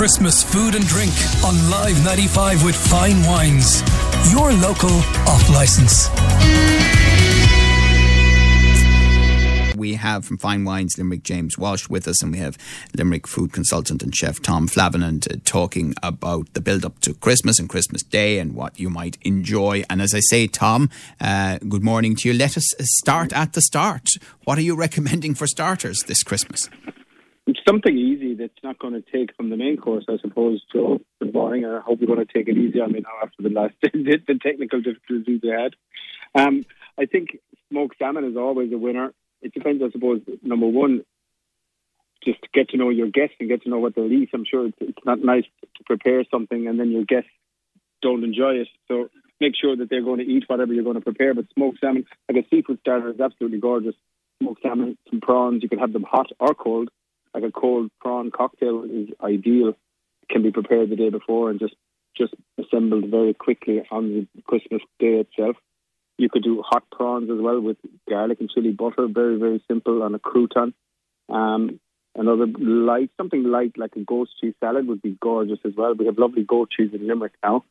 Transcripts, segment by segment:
Christmas food and drink on Live 95 with Fine Wines. Your local off license. we have from Fine Wines Limerick James Walsh with us, and we have Limerick food consultant and chef Tom Flavinant uh, talking about the build up to Christmas and Christmas Day and what you might enjoy. And as I say, Tom, uh, good morning to you. Let us start at the start. What are you recommending for starters this Christmas? Something easy that's not going to take from the main course, I suppose. So good morning. I hope you're going to take it easy on me now after the last the technical difficulties we had. Um, I think smoked salmon is always a winner it depends, I suppose, number one, just get to know your guests and get to know what they'll eat. I'm sure it's, it's not nice to prepare something and then your guests don't enjoy it. So make sure that they're going to eat whatever you're going to prepare. But smoked salmon, like a seafood starter, is absolutely gorgeous. Smoked salmon, some prawns, you can have them hot or cold. Like a cold prawn cocktail is ideal. It can be prepared the day before and just just assembled very quickly on the Christmas day itself. You could do hot prawns as well with garlic and chili butter. Very, very simple on a crouton. Um, another light, something light like a goat's cheese salad would be gorgeous as well. We have lovely goat cheese in Limerick now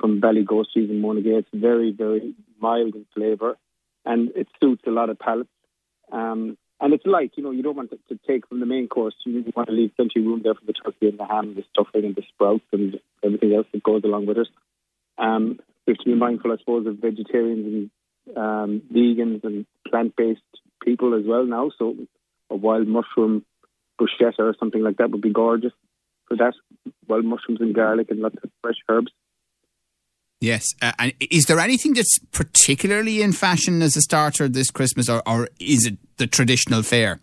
from Belly Ghost Cheese in Monaghan. It's very, very mild in flavour and it suits a lot of palates. Um, and it's light, you know, you don't want to, to take from the main course. You want to leave plenty of room there for the turkey and the ham, and the stuffing and the sprouts and everything else that goes along with it. Um, we have to be mindful, I suppose, of vegetarians and um, vegans and plant-based people as well now. So a wild mushroom bruschetta or something like that would be gorgeous for that. Wild mushrooms and garlic and lots of fresh herbs. Yes. Uh, and is there anything that's particularly in fashion as a starter this Christmas, or, or is it the traditional fare?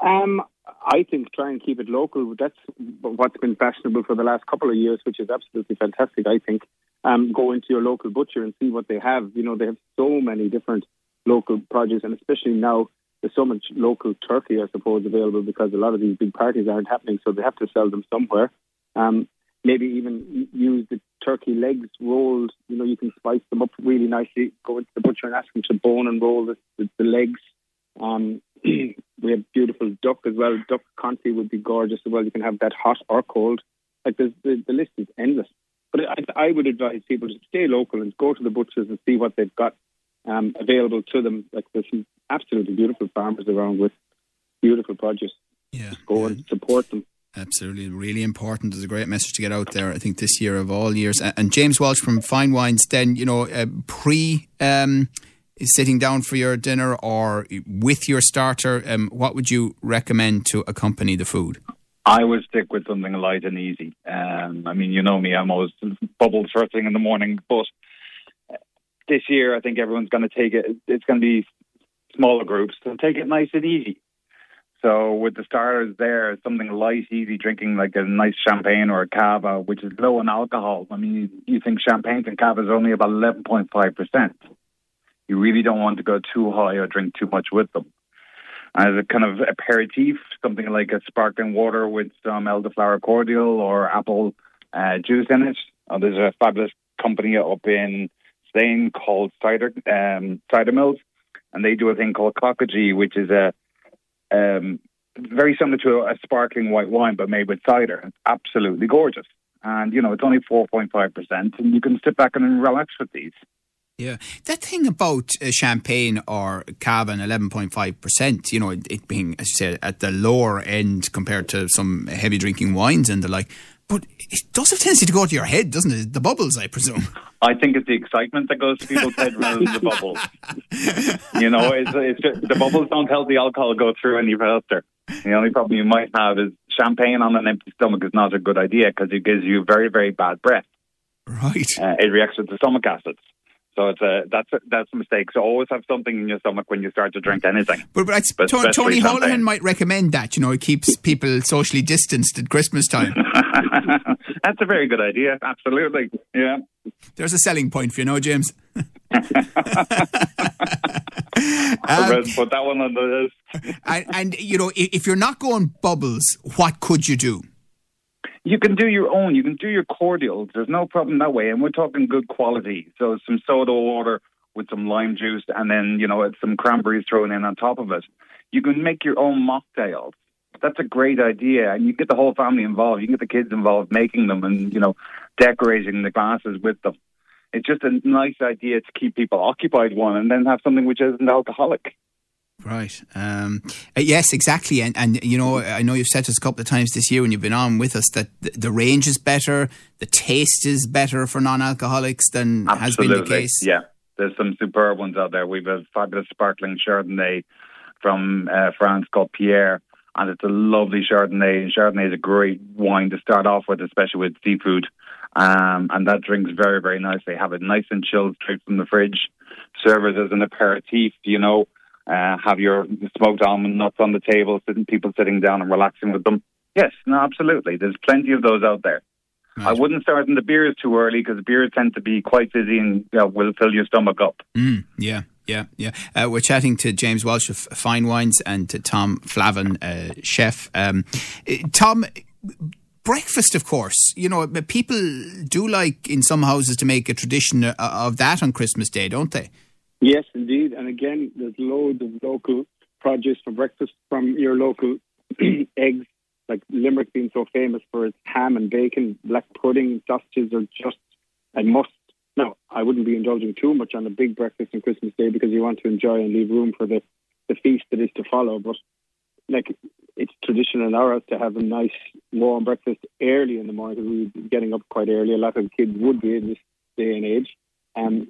Um, I think try and keep it local. That's what's been fashionable for the last couple of years, which is absolutely fantastic. I think um, go into your local butcher and see what they have. You know, they have so many different local produce, and especially now there's so much local turkey, I suppose, available because a lot of these big parties aren't happening, so they have to sell them somewhere. Um, maybe even use the turkey legs rolled. You know, you can spice them up really nicely. Go into the butcher and ask them to bone and roll the, the, the legs. Um, we have beautiful duck as well. Duck confit would be gorgeous as well. You can have that hot or cold. Like the, the list is endless. But I, I would advise people to stay local and go to the butchers and see what they've got um, available to them. Like there's some absolutely beautiful farmers around with beautiful produce. Yeah, Just go yeah. and support them. Absolutely, really important. It's a great message to get out there. I think this year of all years. And James Walsh from Fine Wines. Then you know, uh, pre um, sitting down for your dinner or with your starter, um, what would you recommend to accompany the food? I would stick with something light and easy. Um, I mean, you know me, I'm always bubbles first thing in the morning. But this year, I think everyone's going to take it. It's going to be smaller groups, so take it nice and easy. So with the starters there, something light, easy drinking like a nice champagne or a cava, which is low in alcohol. I mean, you, think champagne and cava is only about 11.5 percent. You really don't want to go too high or drink too much with them as a kind of aperitif, something like a sparkling water with some elderflower cordial or apple uh, juice in it. Uh, there's a fabulous company up in Slane called Cider um, Cider Mills, and they do a thing called Cockagee, which is a um, very similar to a sparkling white wine, but made with cider. Absolutely gorgeous. And, you know, it's only 4.5%, and you can sit back and relax with these. Yeah, that thing about uh, champagne or five percent. You know, it, it, being as you said at the lower end compared to some heavy drinking wines and the like. But it does have a tendency to go to your head, doesn't it? The bubbles, I presume. I think it's the excitement that goes to people's head rather than the bubbles. you know, it's, it's just, the bubbles don't help the alcohol go through any faster. The only problem you might have is champagne on an empty stomach is not a good idea because it gives you very, very bad breath. Right. Uh, it reacts with the stomach acids. So it's a that's a, that's a mistake. So always have something in your stomach when you start to drink anything. But, but, But Tony, Tony Holohan might recommend that. You know, it keeps people socially distanced at Christmas time. that's a very good idea. Absolutely. Yeah. There's a selling point for you, know, James. I'll Um, put that one on the list. and, and you know, if you're not going bubbles, what could you do? You can do your own. You can do your cordials. There's no problem that way. And we're talking good quality. So some soda water with some lime juice and then, you know, some cranberries thrown in on top of it. You can make your own mocktails. that's a great idea, and you get the whole family involved. You can get the kids involved making them, and you know, decorating the glasses with them. It's just a nice idea to keep people occupied one, and then have something which isn't alcoholic. Right. Um, uh, yes, exactly. And, and, you know, I know you've said to us a couple of times this year when you've been on with us that the, the range is better, the taste is better for non alcoholics than Absolutely. has been the case. Yeah. There's some superb ones out there. We've a fabulous sparkling Chardonnay from uh, France called Pierre, and it's a lovely Chardonnay. And Chardonnay is a great wine to start off with, especially with seafood. Um, and that drinks very, very nicely. Have it nice and chilled straight from the fridge. Serve it as an aperitif, you know. Uh, have your smoked almond nuts on the table, sitting, people sitting down and relaxing with them. Yes, no, absolutely. There's plenty of those out there. I wouldn't start in the beers too early because beers tend to be quite fizzy and you know, will fill your stomach up. Mm, yeah, yeah, yeah. Uh, we're chatting to James Walsh of Fine Wines and to Tom Flavin, uh, chef. Um, uh, Tom, breakfast, of course. You know, people do like in some houses to make a tradition uh, of that on Christmas Day, don't they? Yes, indeed. And again, there's loads of local produce for breakfast from your local eggs, like Limerick being so famous for its ham and bacon, black pudding, sausages are just a must. Now, I wouldn't be indulging too much on a big breakfast on Christmas Day because you want to enjoy and leave room for the, the feast that is to follow. But like it's traditional in our house to have a nice warm breakfast early in the morning we're getting up quite early. A lot of kids would be in this day and age. Um,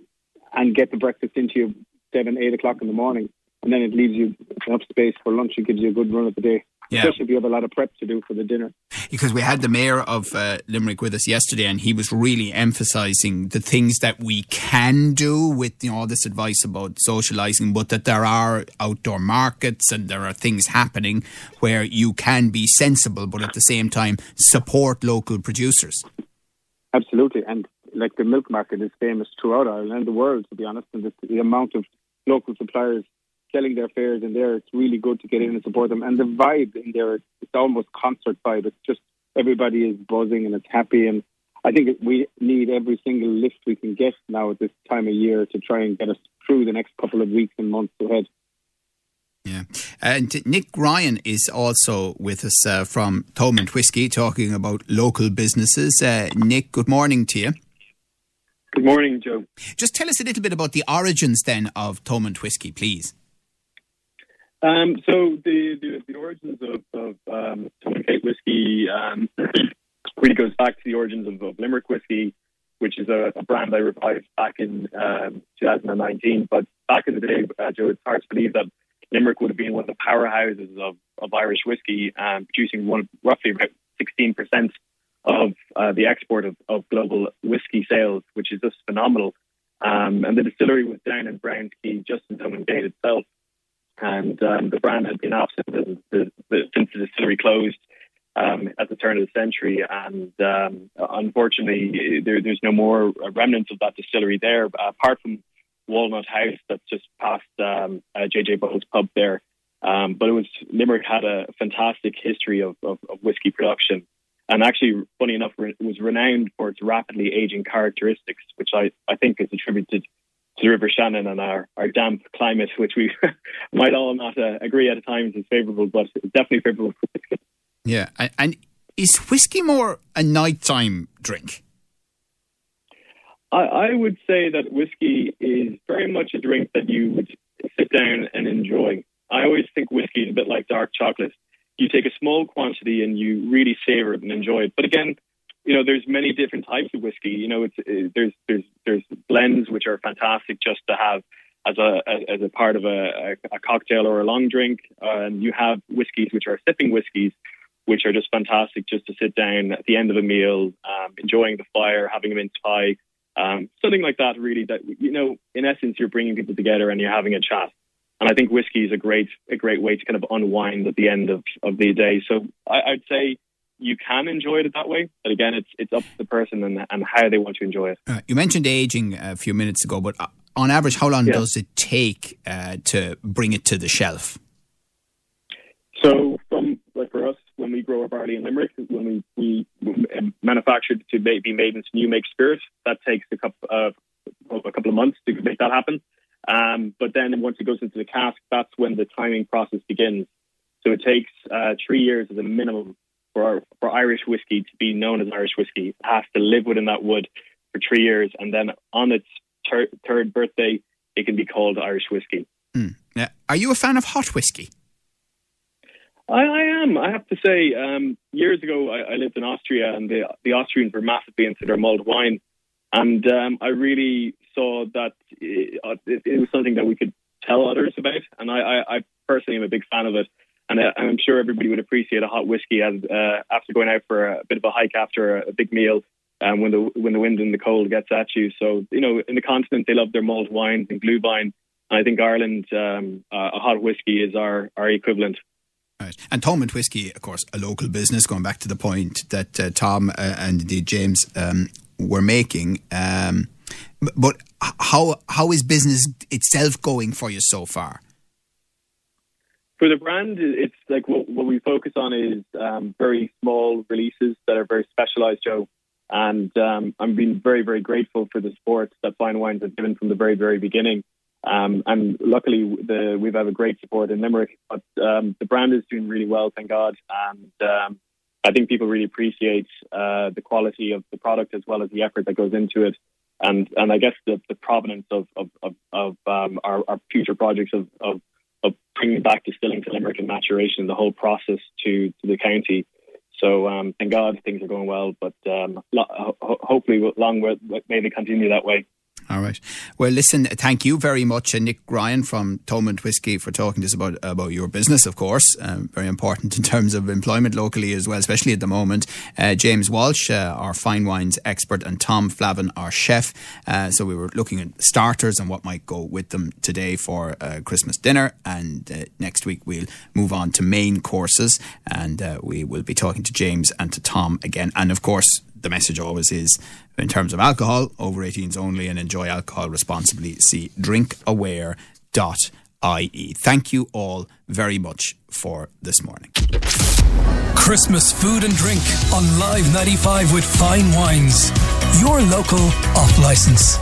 and get the breakfast into you seven, eight o'clock in the morning, and then it leaves you enough space for lunch. It gives you a good run of the day. Yeah. Especially if you have a lot of prep to do for the dinner. Because we had the mayor of uh, Limerick with us yesterday, and he was really emphasising the things that we can do with you know all this advice about socialising, but that there are outdoor markets and there are things happening where you can be sensible, but at the same time support local producers. Absolutely, and like the milk market is famous throughout Ireland and the world, to be honest. And the, the amount of local suppliers selling their fairs in there, it's really good to get in and support them. And the vibe in there, it's almost concert vibe. It's just everybody is buzzing and it's happy. And I think we need every single lift we can get now at this time of year to try and get us through the next couple of weeks and months ahead. Yeah. And Nick Ryan is also with us uh, from Thomond Whisky talking about local businesses. Uh, Nick, good morning to you. Good morning, Joe. Just tell us a little bit about the origins then of Thomond Whisky, please. Um, so the, the, the origins of, of um, Thomond Gate Whisky um, really goes back to the origins of, of Limerick Whisky, which is a, a, brand I revived back in um, 2019. But back in the day, uh, Joe, it's hard to believe that Limerick would have been one of the powerhouses of, of Irish whiskey, um, producing one roughly about 16% of uh, the export of, of global whiskey sales, which is just phenomenal. Um, and the distillery was down in Browns Quay, just in Dublin Gate itself. And um, the brand had been absent the, the, the, since the distillery closed um, at the turn of the century. And um, unfortunately, there, there's no more remnants of that distillery there, apart from Walnut House that's just past um, uh, JJ Bowles pub there. Um, but it was Limerick had a fantastic history of, of, of whiskey production and actually, funny enough, it was renowned for its rapidly aging characteristics, which I, I think is attributed to the River Shannon and our, our damp climate, which we might all not uh, agree at times is favourable, but it's definitely favourable for whiskey. Yeah, and is whiskey more a nighttime drink? I, I would say that whiskey is very much a drink that you would sit down and enjoy. I always think whiskey is a bit like dark chocolate take a small quantity and you really savor it and enjoy it. But again, you know, there's many different types of whiskey. You know, it's it, there's there's there's blends which are fantastic just to have as a as a part of a, a, cocktail or a long drink, uh, and you have whiskeys which are sipping whiskeys, which are just fantastic just to sit down at the end of a meal, um, enjoying the fire, having a mince pie, um, something like that. Really, that you know, in essence, you're bringing people together and you're having a chat. And I think whiskey is a great a great way to kind of unwind at the end of, of the day. So I, would say you can enjoy it that way, but again, it's it's up to the person and, and how they want to enjoy it. Uh, you mentioned aging a few minutes ago, but uh, on average, how long yeah. does it take uh, to bring it to the shelf? So, from like for us, when we grow our barley in Limerick, when we, we manufacture to be made into new make spirits, that takes a couple of a couple of months to make that happen. Um, but then once it goes into the cask, that's when the timing process begins. So it takes uh, three years as a minimum for for Irish whiskey to be known as Irish whiskey. It has to live within that wood for three years, and then on its ter- third birthday, it can be called Irish whiskey. Mm. Yeah. Are you a fan of hot whiskey? I, I am. I have to say, um, years ago, I, I, lived in Austria, and the the Austrians were massively into their mulled wine, and um, I really saw that it, it, it, was something that we could tell others about, and I, I, I personally am a big fan of it. And uh, I'm sure everybody would appreciate a hot whiskey uh, after going out for a bit of a hike after a, a big meal um, when the when the wind and the cold gets at you. So you know, in the continent, they love their mulled wines and glühwein. And I think Ireland, um, uh, a hot whiskey is our our equivalent. Right. And Thomond Whiskey, of course, a local business, going back to the point that uh, Tom uh, and indeed James um, were making. Um, but how how is business itself going for you so far? For the brand, it's like what, what we focus on is um, very small releases that are very specialized, Joe. And um, I'm being very, very grateful for the support that Fine Wines have given from the very, very beginning. Um, and luckily, the, we've had a great support in Limerick. But um, the brand is doing really well, thank God. And um, I think people really appreciate uh, the quality of the product as well as the effort that goes into it. And and I guess the, the provenance of of, of, of um, our, our, future projects of, of, of bringing back distilling to Limerick and maturation, the whole process to, to the county. So um, thank God things are going well, but um, lo- hopefully long may they continue that way. All right. Well, listen, thank you very much, uh, Nick Ryan from Thomond Whiskey, for talking to us about, about your business, of course. Um, very important in terms of employment locally as well, especially at the moment. Uh, James Walsh, uh, our fine wines expert, and Tom Flavin, our chef. Uh, so we were looking at starters and what might go with them today for uh, Christmas dinner. And uh, next week we'll move on to main courses and we will be talking to James and to Tom again. And of course, the message always is in terms of alcohol, over 18s only, and enjoy alcohol responsibly. See drinkaware.ie. Thank you all very much for this morning. Christmas food and drink on Live 95 with Fine Wines. Your local off license.